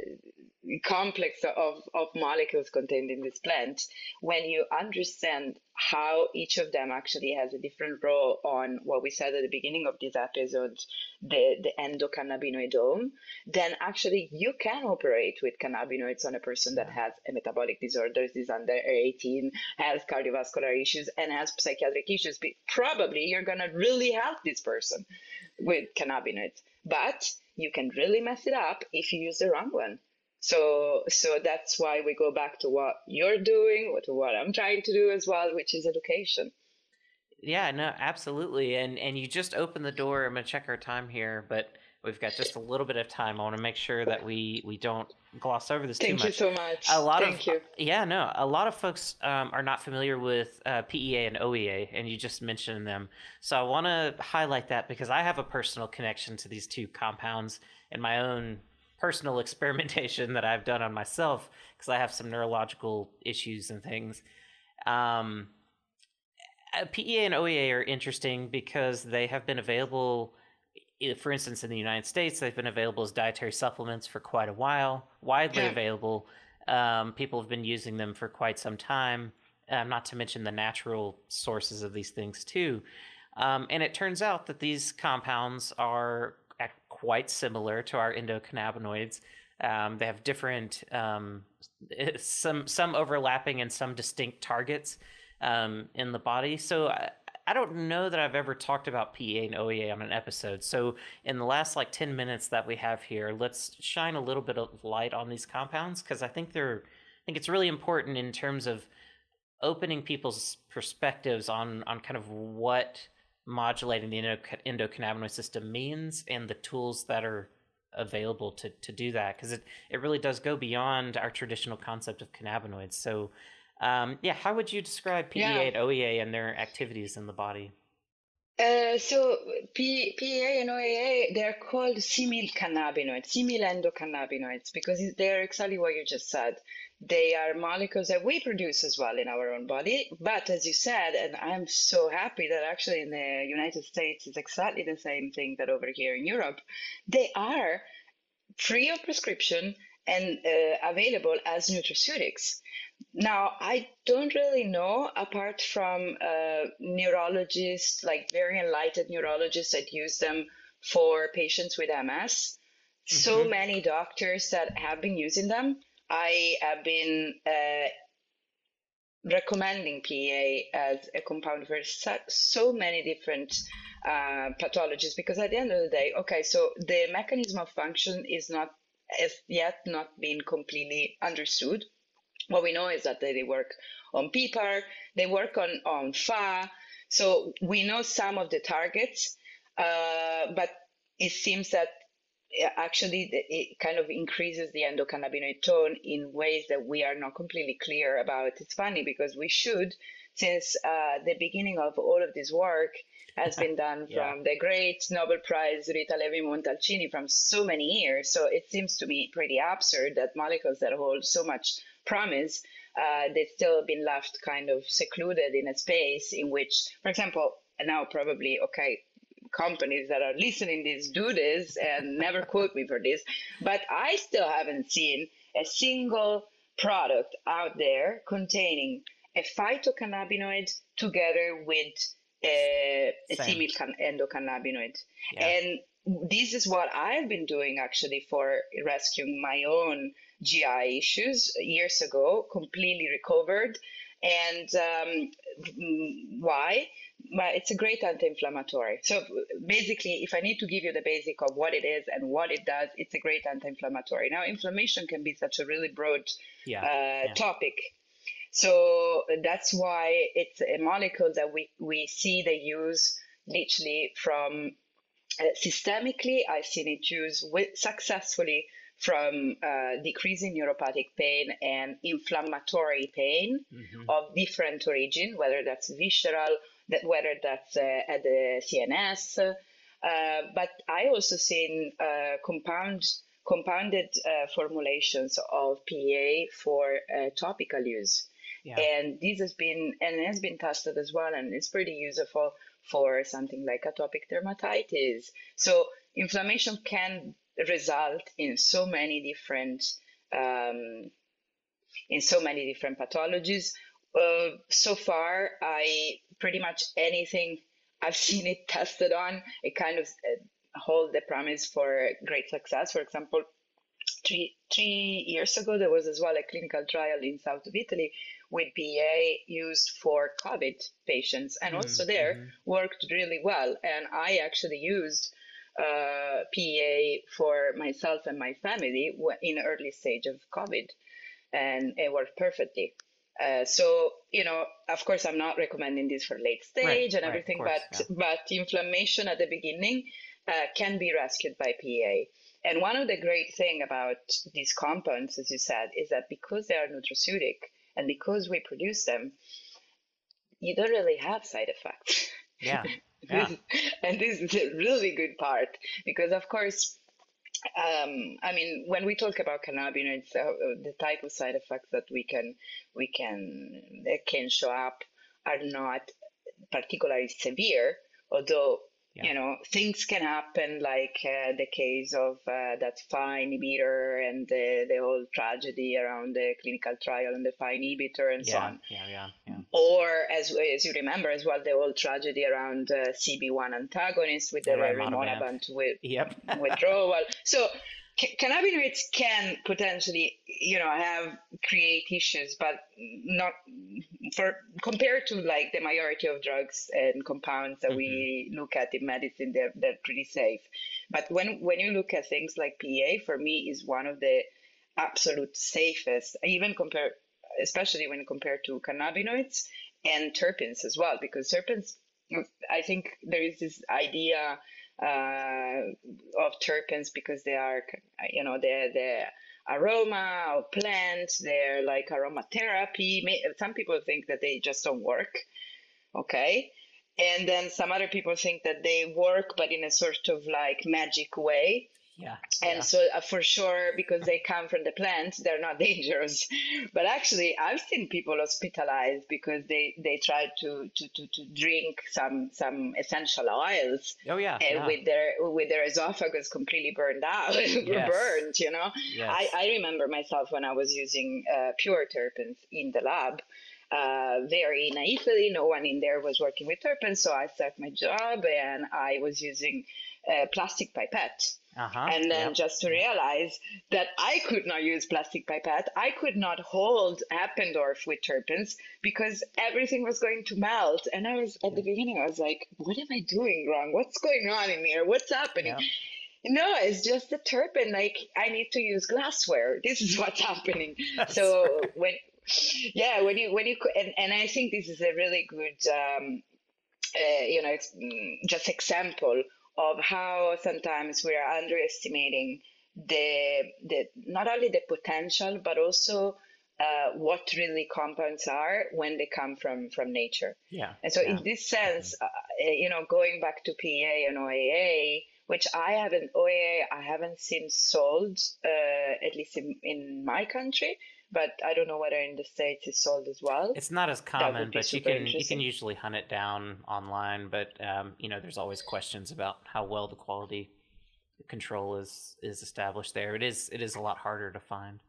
complex of, of molecules contained in this plant, when you understand how each of them actually has a different role on what we said at the beginning of this episode, the, the endocannabinoidome, then actually you can operate with cannabinoids on a person that has a metabolic disorder, is under 18, has cardiovascular issues, and has psychiatric issues. But Probably you're going to really help this person with cannabinoids. But you can really mess it up if you use the wrong one. So, so that's why we go back to what you're doing, to what I'm trying to do as well, which is education. Yeah, no, absolutely. And and you just opened the door. I'm gonna check our time here, but we've got just a little bit of time. I want to make sure that we we don't gloss over this Thank too you so much. a lot Thank of you. yeah no a lot of folks um, are not familiar with uh, PEA and OEA and you just mentioned them so I want to highlight that because I have a personal connection to these two compounds and my own personal (laughs) experimentation that I've done on myself because I have some neurological issues and things um, uh, PEA and OEA are interesting because they have been available for instance, in the United States, they've been available as dietary supplements for quite a while, widely Yeah. available. Um, people have been using them for quite some time, um, not to mention the natural sources of these things, too. Um, and it turns out that these compounds are quite similar to our endocannabinoids. Um, they have different, um, (laughs) some some overlapping and some distinct targets um, in the body. So I, don't know that I've ever talked about PEA and OEA on an episode. So in the last like 10 minutes that we have here, let's shine a little bit of light on these compounds because I think they're I think it's really important in terms of opening people's perspectives on on kind of what modulating the endocannabinoid system means and the tools that are available to to do that because it it really does go beyond our traditional concept of cannabinoids. So um, yeah, how would you describe PEA Yeah. and OEA and their activities in the body? Uh, so P, PEA and OAA, they're called simil cannabinoids, simil endocannabinoids, because they're exactly what you just said. They are molecules that we produce as well in our own body. But as you said, and I'm so happy that actually in the United States it's exactly the same thing that over here in Europe, they are free of prescription and uh, available as nutraceutics. Now, I don't really know, apart from uh, neurologists, like very enlightened neurologists that use them for patients with MS. Mm-hmm. So many doctors that have been using them. I have been uh, recommending PEA as a compound for so many different uh, pathologies because at the end of the day, okay, so the mechanism of function is not as yet not been completely understood. What we know is that they work on PPAR, they work on, on FAAH. So we know some of the targets, uh, but it seems that actually it kind of increases the endocannabinoid tone in ways that we are not completely clear about. It's funny because we should, since uh, the beginning of all of this work has been done (laughs) yeah. from the great Nobel Prize Rita Levi Montalcini from so many years. So it seems to me pretty absurd that molecules that hold so much promise, uh, they've still been left kind of secluded in a space in which, for example, now probably, okay, companies that are listening this do this and never quote me for this, but I still haven't seen a single product out there containing a phytocannabinoid together with a, a simil endocannabinoid. Yeah. And this is what I've been doing actually for rescuing my own GI issues years ago, completely recovered. And um, why? Well, it's a great anti-inflammatory. So basically, if I need to give you the basic of what it is and what it does, it's a great anti-inflammatory. Now, inflammation can be such a really broad yeah, uh, yeah. topic. So that's why it's a molecule that we, we see they use literally from uh, systemically. I've seen it used with, successfully from uh, decreasing neuropathic pain and inflammatory pain mm-hmm. of different origin, whether that's visceral, that whether that's uh, at the CNS. Uh, but I also seen uh, compound compounded uh, formulations of PEA for uh, topical use. Yeah. And this has been and has been tested as well, and it's pretty useful for something like atopic dermatitis. So inflammation can result in so many different um, in so many different pathologies. Uh, so far, I pretty much anything I've (laughs) seen it tested on, it kind of uh, hold the promise for great success. For example, three three years ago, there was as well a clinical trial in south of Italy with PA used for COVID patients, and mm-hmm. also there mm-hmm. worked really well. And I actually used uh, PEA for myself and my family in early stage of COVID, and it worked perfectly. Uh, so you know, of course, I'm not recommending this for late stage right, and everything, right, course, but yeah. but inflammation at the beginning uh, can be rescued by PEA. And one of the great thing about these compounds, as you said, is that because they are nutraceutic and because we produce them, you don't really have side effects. Yeah. (laughs) Yeah. (laughs) and this is a really good part because, of course, um, I mean, when we talk about cannabinoids, uh, the type of side effects that we can we can can show up are not particularly severe, although yeah. you know things can happen like uh, the case of uh, that FAAH inhibitor and the, the whole tragedy around the clinical trial and the FAAH inhibitor and yeah, so on yeah, yeah, yeah. or as, as you remember as well the whole tragedy around uh, cb1 antagonist with the rimonabant with yep. (laughs) withdrawal so cannabinoids can potentially you know have create issues but not for compared to like the majority of drugs and compounds that mm-hmm. we look at in medicine they're, they're pretty safe but when when you look at things like pa for me is one of the absolute safest even compared especially when compared to cannabinoids and terpenes as well because terpenes i think there is this idea Uh, of terpenes because they are, you know, they're the aroma of plants. They're like aromatherapy. Some people think that they just don't work. Okay. and then some other people think that they work but in a sort of like magic way Yeah. and yeah. so uh, for sure because they come from the plant they're not (laughs) dangerous but actually i've seen people hospitalized because they they tried to to to, to drink some some essential oils oh yeah. and yeah. with their with their esophagus completely burned out (laughs) Yes. burned you know Yes. I, I remember myself when I was using uh, pure terpenes in the lab. Uh, very naively, no one in there was working with terpenes, so I started my job and I was using a plastic pipette. Uh-huh. and then yep. just to realize that I could not use plastic pipette, I could not hold Eppendorf with terpenes because everything was going to melt. And I was at the beginning, I was like, "What am I doing wrong? What's going on in here? What's happening?" Yeah. No, it's just the terpene. Like I need to use glassware. This is what's (laughs) happening. So when, yeah, when you when you and, and I think this is a really good, um, uh, you know, mm, just example of how sometimes we are underestimating the the not only the potential but also uh, what really compounds are when they come from from nature. yeah. And so, yeah. in this sense, uh, you know, going back to PEA and OAA, which I haven't, OAA, I haven't seen sold, uh, at least in, in my country, but I don't know whether in the States it's sold as well. It's not as common, but you can you can usually hunt it down online. But um, you know, there's always questions about how well the quality control is is established there. It is it is a lot harder to find.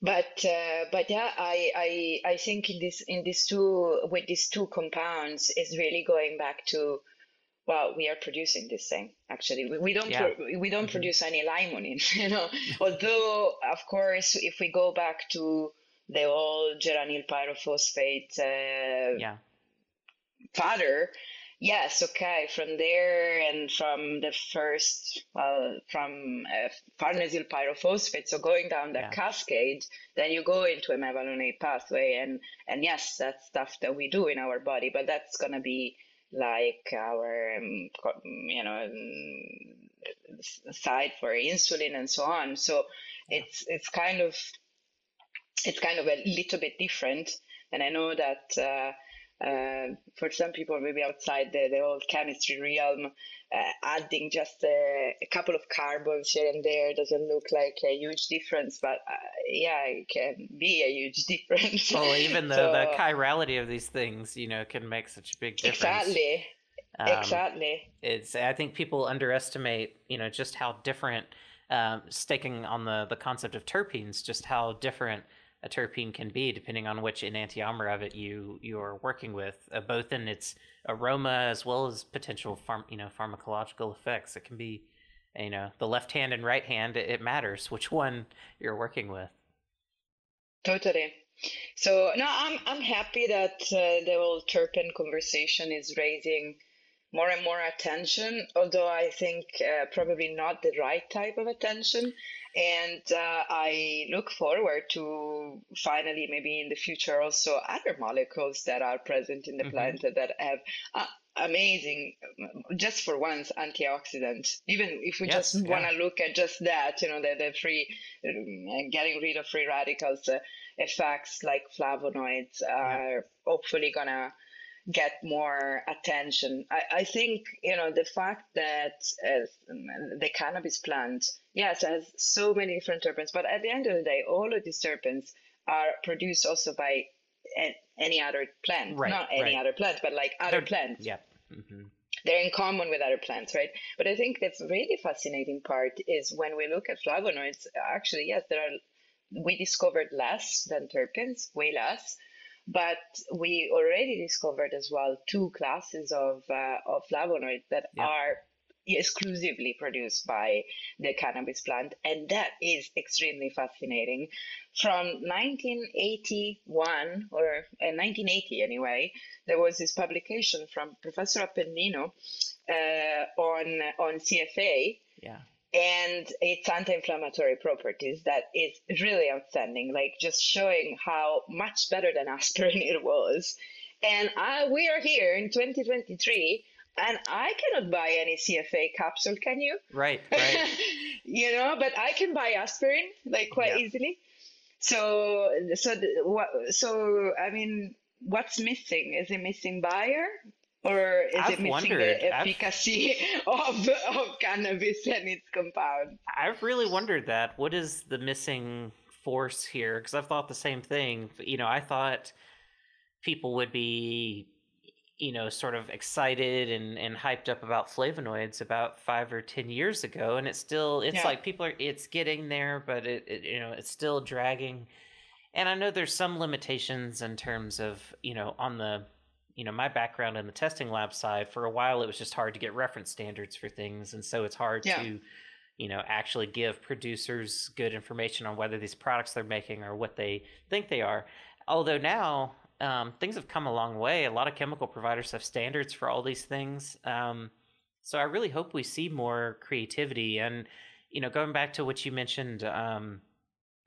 But uh, but yeah, I, I I think in this in these two with these two compounds is really going back to well, we are producing this thing actually. We, we don't Yeah. pro- we don't Mhm. produce any limonene, (laughs) you know. Although of course, if we go back to the old geranyl pyrophosphate uh, Yeah, father, yes, okay, from there and from the first, well, from uh, farnesyl pyrophosphate, so going down that Yeah. cascade, then you go into a mevalonate pathway, and and yes, that's stuff that we do in our body, but that's gonna be like our, um, you know, um, s- side for insulin and so on. So it's it's kind of it's kind of a little bit different. And I know that uh, uh, for some people, maybe outside the, the old chemistry realm, uh, adding just a, a couple of carbons here and there doesn't look like a huge difference, but uh, yeah, it can be a huge (laughs) difference. well, even the So- the chirality of these things, you know, can make such a big difference. exactly, Um, exactly. it's i think people underestimate you know just how different um, staking on the the concept of terpenes just how different a terpene can be depending on which enantiomer of it you you are working with uh, both in its aroma as well as potential farm you know pharmacological effects it can be you know the left hand and right hand it, it matters which one you're working with Totally. So no, I'm I'm happy that uh, the whole terpene conversation is raising more and more attention. Although I think uh, probably not the right type of attention, and uh, I look forward to finally maybe in the future also other molecules that are present in the Mhm. plant that have uh, amazing, just for once, antioxidants. Even if we Yes, just yeah. want to look at just that, you know, the the free um, getting rid of free radicals uh, effects like flavonoids are hopefully gonna get more attention. I, I think you know the fact that uh, the cannabis plant, yes, has so many different terpenes, but at the end of the day, all of these terpenes are produced also by any other plant, Right, not any right. other plant, but like other They're- plants yeah hmm they're in common with other plants, right? But I think the really fascinating part is when we look at flavonoids, actually, yes, there are, we discovered less than terpenes, way less, but we already discovered as well two classes of, uh, of flavonoids that Yeah. are exclusively produced by the cannabis plant. And that is extremely fascinating. From 1981, or uh, 1980 anyway, there was this publication from Professor Appendino uh, on on CFA yeah and its anti-inflammatory properties that is really outstanding. Like just showing how much better than (laughs) aspirin it was. And I, we are here in 2023, and I cannot buy any CFA capsule. Can you? right (laughs) right you know, but I can buy aspirin like quite Yeah. easily. So, so, what, so, I mean, what's missing? Is it missing buyer? Or is I've it missing wondered. the efficacy (laughs) of, of cannabis and its compound? I've really wondered that. What is the missing force here? Because I've thought the same thing. You know, I thought people would be, you know, sort of excited and, and hyped up about flavonoids about five or ten years ago, and it's still, it's Yeah. like people are, it's getting there, but it, it, you know, it's still dragging. And I know there's some limitations in terms of, you know, on the, you know, my background in the testing lab side. For a while, it was just hard to get reference standards for things, and so it's hard Yeah. to you know actually give producers good information on whether these products they're making are what they think they are although now um, things have come a long way a lot of chemical providers have standards for all these things um, so i really hope we see more creativity and you know going back to what you mentioned um,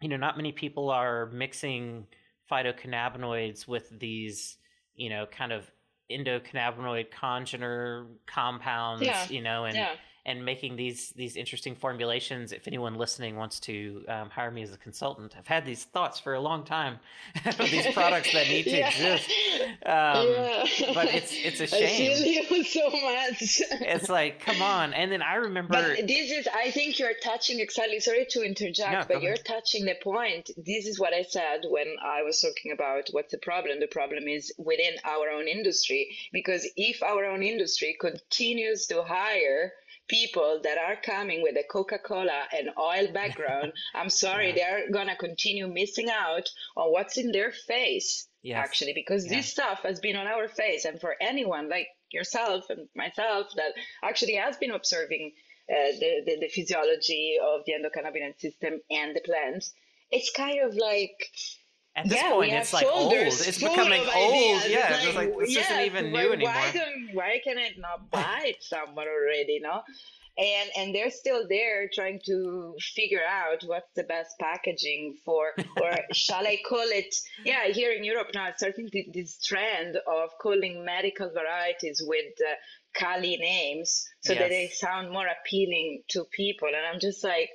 you know not many people are mixing phytocannabinoids with these you know kind of endocannabinoid congener compounds Yeah, you know and Yeah. And making these these interesting formulations. If anyone listening wants to um, hire me as a consultant, I've had these thoughts for a long time. (laughs) For these products that need to (laughs) Yeah. exist, um, yeah. but it's it's a (laughs) I shame. feel you so much. It's like, come on! And then I remember, But this is, I think you're touching exactly. Sorry to interject, No, but you're ahead. touching the point. This is what I said when I was talking about what's the problem. The problem is within our own industry, because if our own industry continues to hire people that are coming with a Coca-Cola and oil background, (laughs) I'm sorry, they're gonna continue missing out on what's in their face. Yes. Actually, because Yeah. this stuff has been on our face, and for anyone like yourself and myself that actually has been observing uh, the, the the physiology of the endocannabinoid system and the plants, it's kind of like at this yeah, point, it's like old. It's becoming old. Yeah, It's like this isn't even new anymore. Why don't why can it not (laughs) bite someone already? No, and and they're still there trying to figure out what's the best packaging for, or shall I call it? Yeah, here in Europe now, it's starting this trend of calling medical varieties with uh, Kali names so that they sound more appealing to people, and I'm just like.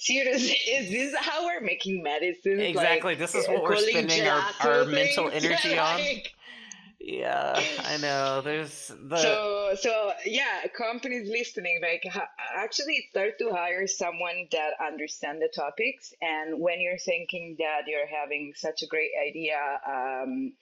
Seriously, (laughs) is this how we're making medicine? Exactly, this is what we're spending our- our mental (laughs) energy on. Yeah, I (laughs) know. There's the so so yeah companies listening like actually start to hire someone that understand the topics and when you're thinking that you're having such a great idea um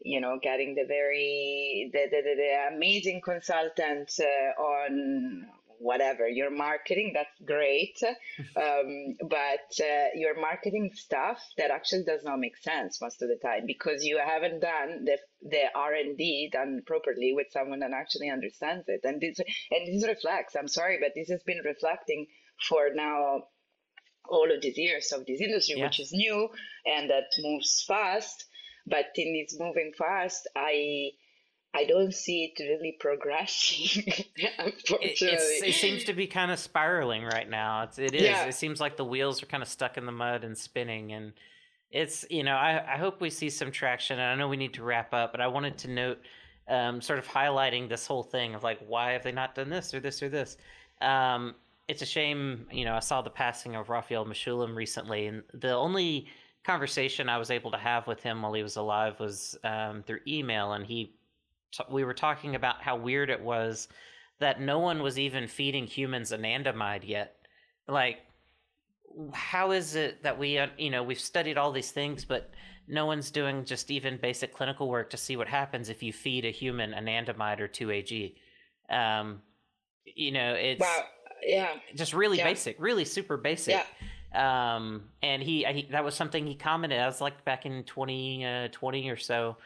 you know getting the very the the, the, the amazing consultant uh, on whatever. Your marketing that's great (laughs) um, but uh, your marketing stuff that actually does not make sense most of the time because you haven't done the the r&d done properly with someone that actually understands it. And this and this reflects i'm sorry but this has been reflecting for now all of these years of this industry which is new and that moves fast. But in this moving fast i i don't see it really progressing (laughs) it, unfortunately it's, it seems to be kind of spiraling right now. It's, it is. Yeah. It seems like the wheels are kind of stuck in the mud and spinning. And it's, you know, I, I hope we see some traction. And I know we need to wrap up, but I wanted to note, um, sort of highlighting this whole thing of like, why have they not done this or this or this? Um, it's a shame, you know, I saw the passing of Raphael Mechoulam recently, and the only conversation I was able to have with him while he was alive was um, through email, and he t- we were talking about how weird it was that no one was even feeding humans anandamide yet. Like, how is it that we, uh, you know, we've studied all these things, but no one's doing just even basic clinical work to see what happens if you feed a human anandamide or 2AG? Um, you know, it's wow yeah just really Yeah. basic, really super basic. Yeah. Um, and he, he, that was something he commented. I was like back in 2020 or so.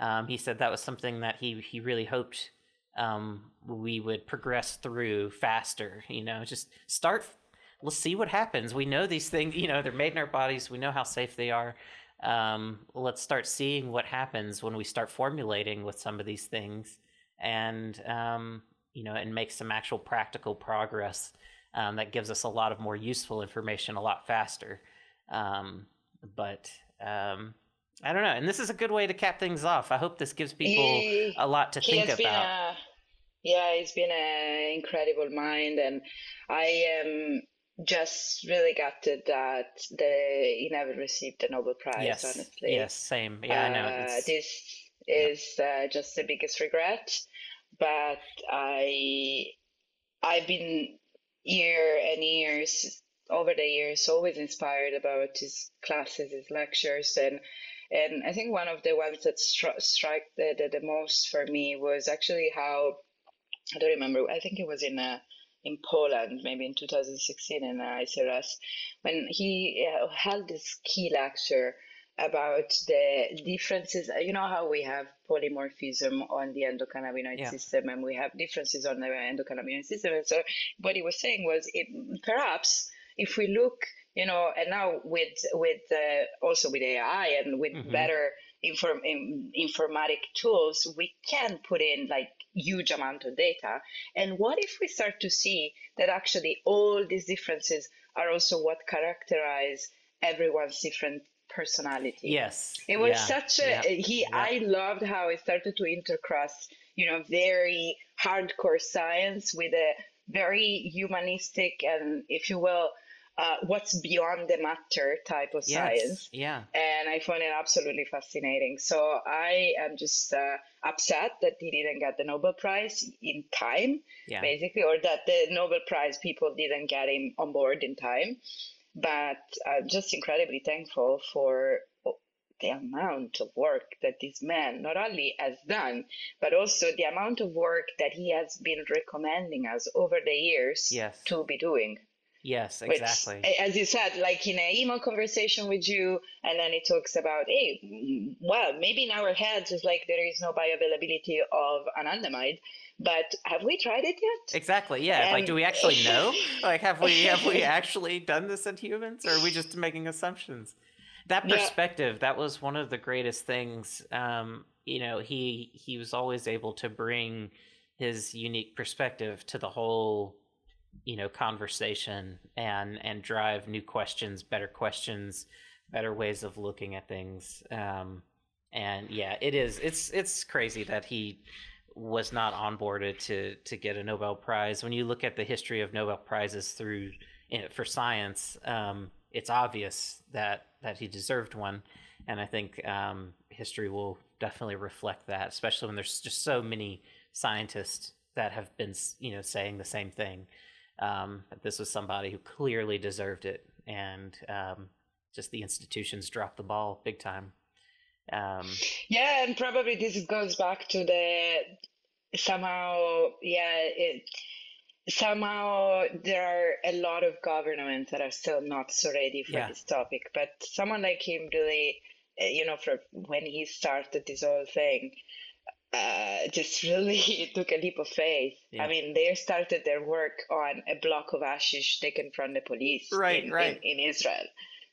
Um, he said that was something that he, he really hoped, um, we would progress through faster, you know, just start, let's see what happens. We know these things, you know, they're made in our bodies. We know how safe they are. Um, let's start seeing what happens when we start formulating with some of these things and, um, you know, and make some actual practical progress um, that gives us a lot of more useful information a lot faster. Um, but I don't know. And this is a good way to cap things off. I hope this gives people He- a lot to think about. a yeah he's been an incredible mind and i am just really gutted that the he never received the Nobel Prize. Yes. Honestly, Yes. Same. Yeah, I know. Uh, this is uh, just the biggest regret. But I, I've been year and years over the years always inspired about his classes, his lectures, and and I think one of the ones that stri- struck the, the the most for me was actually how I don't remember. I think it was in uh, in Poland, maybe in 2016 in uh, ICRS, when he uh, held this key lecture about the differences. You know how we have polymorphism on the endocannabinoid Yeah. system, and we have differences on the endocannabinoid system. And so, what he was saying was, it, perhaps if we look, you know, and now with with uh, also with AI and with Mhm. better inform in, informatic tools, we can put in like huge amount of data. And what if we start to see that actually all these differences are also what characterize everyone's different personality? yes. It was yeah, such a yeah, he. yeah. I loved how it started to intercross, you know, very hardcore science with a very humanistic and, if you will, uh, what's beyond the matter type of Yes. science Yeah. and I found it absolutely fascinating. So I am just uh, upset that he didn't get the Nobel Prize in time, Yeah. basically, or that the Nobel Prize people didn't get him on board in time. But I'm just incredibly thankful for the amount of work that this man not only has done, but also the amount of work that he has been recommending us over the years Yes. to be doing. Yes. Which, Exactly. as you said, like in an email conversation with you, and then it talks about, hey, mm, well, maybe in our heads it's like there is no bioavailability of anandamide, but have we tried it yet? Exactly. Yeah. like, do we actually know? (laughs) Like, have we have we (laughs) actually done this in humans, or are we just making assumptions? That Yeah. perspective, that was one of the greatest things. Um, you know, he he was always able to bring his unique perspective to the whole, you know, conversation and and drive new questions, better questions, better ways of looking at things. Um, and yeah, it is. It's it's crazy that he was not onboarded to to get a Nobel Prize. When you look at the history of Nobel prizes through you know, for science, um, it's obvious that that he deserved one, and I think um, history will definitely reflect that, especially when there's just so many scientists that have been you know saying the same thing. Um, that this was somebody who clearly deserved it, and um, just the institutions dropped the ball big time. Um, Yeah, and probably this goes back to the somehow, yeah, it somehow there are a lot of governments that are still not so ready for Yeah. this topic. But someone like him really, uh, you know, for when he started this whole thing, uh, (laughs) just really (laughs) took a leap of faith. Yeah. I mean, they started their work on a block of ashes taken from the police Right, in, right. in, in Israel.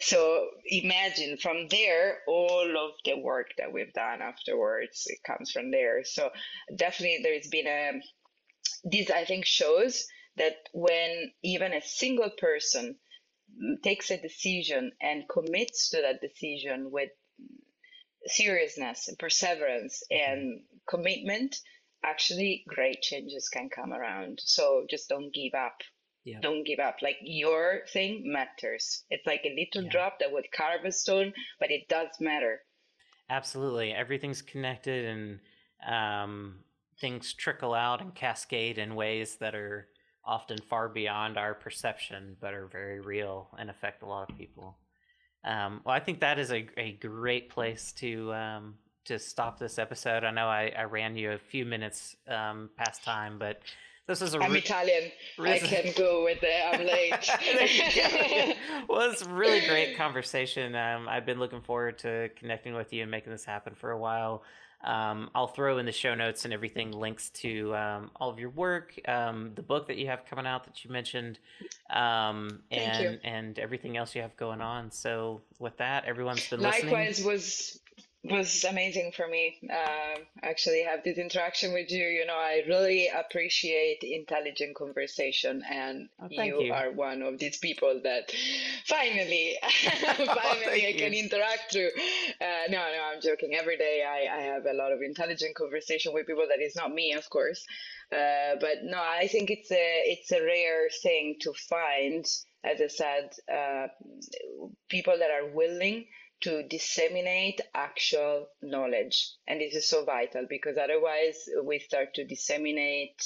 So imagine from there, all of the work that we've done afterwards, it comes from there. So definitely there's been a, this I think shows that when even a single person takes a decision and commits to that decision with seriousness and perseverance and commitment, actually great changes can come around. So just don't give up. Yeah. Don't give up. Like your thing matters. It's like a little Yeah. drop that would carve a stone, but it does matter. Absolutely. Everything's connected and um, things trickle out and cascade in ways that are often far beyond our perception, but are very real and affect a lot of people. Um, well, I think that is a, a great place to um, to stop this episode. I know I, I ran you a few minutes um, past time, but this is a I'm re- Italian. I can go with it. I'm late. (laughs) There you go. (laughs) well, it's a really great conversation. Um, I've been looking forward to connecting with you and making this happen for a while. Um, I'll throw in the show notes and everything links to um, all of your work, um, the book that you have coming out that you mentioned, um, and you. and everything else you have going on. So with that, everyone's been listening. Likewise was was amazing for me. Uh, actually, have this interaction with you. You know, I really appreciate intelligent conversation, and Oh, you, you. are one of these people that finally, (laughs) (laughs) finally, I can you. interact through. Uh, no, no, I'm joking. Every day, I, I have a lot of intelligent conversation with people that is not me, of course. Uh, but no, I think it's a it's a rare thing to find as I said, uh, people that are willing to disseminate actual knowledge. And this is so vital because otherwise we start to disseminate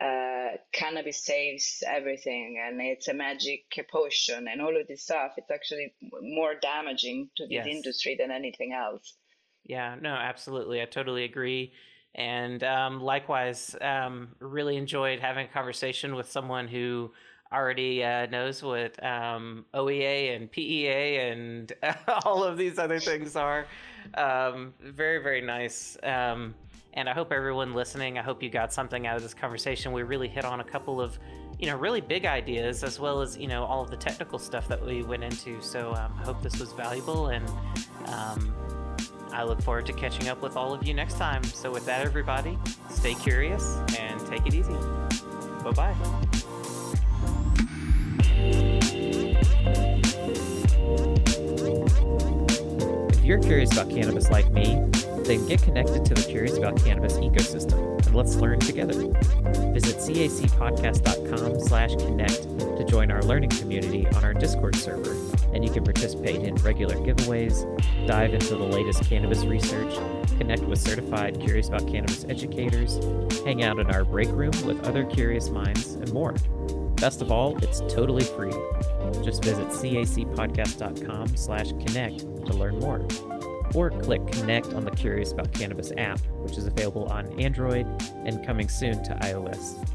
uh, cannabis saves everything and it's a magic potion and all of this stuff. It's actually more damaging to this yes. industry than anything else. Yeah, no, absolutely. I totally agree. And um, likewise, um, really enjoyed having a conversation with someone who already uh, knows what um, OEA and PEA and (laughs) all of these other things are. Um, very, very nice. Um, and I hope everyone listening, I hope you got something out of this conversation. We really hit on a couple of, you know, really big ideas as well as, you know, all of the technical stuff that we went into. So um, I hope this was valuable and um, I look forward to catching up with all of you next time. So with that, everybody, stay curious and take it easy. Bye bye. If you're curious about cannabis like me, then get connected to the Curious About Cannabis ecosystem and let's learn together. Visit cacpodcast.com slash connect to join our learning community on our Discord server, and you can participate in regular giveaways, dive into the latest cannabis research, connect with certified Curious About Cannabis educators, hang out in our break room with other curious minds, and more. Best of all, it's totally free. Just visit cacpodcast.com slash connect to learn more. Or click connect on the Curious About Cannabis app, which is available on Android and coming soon to iOS.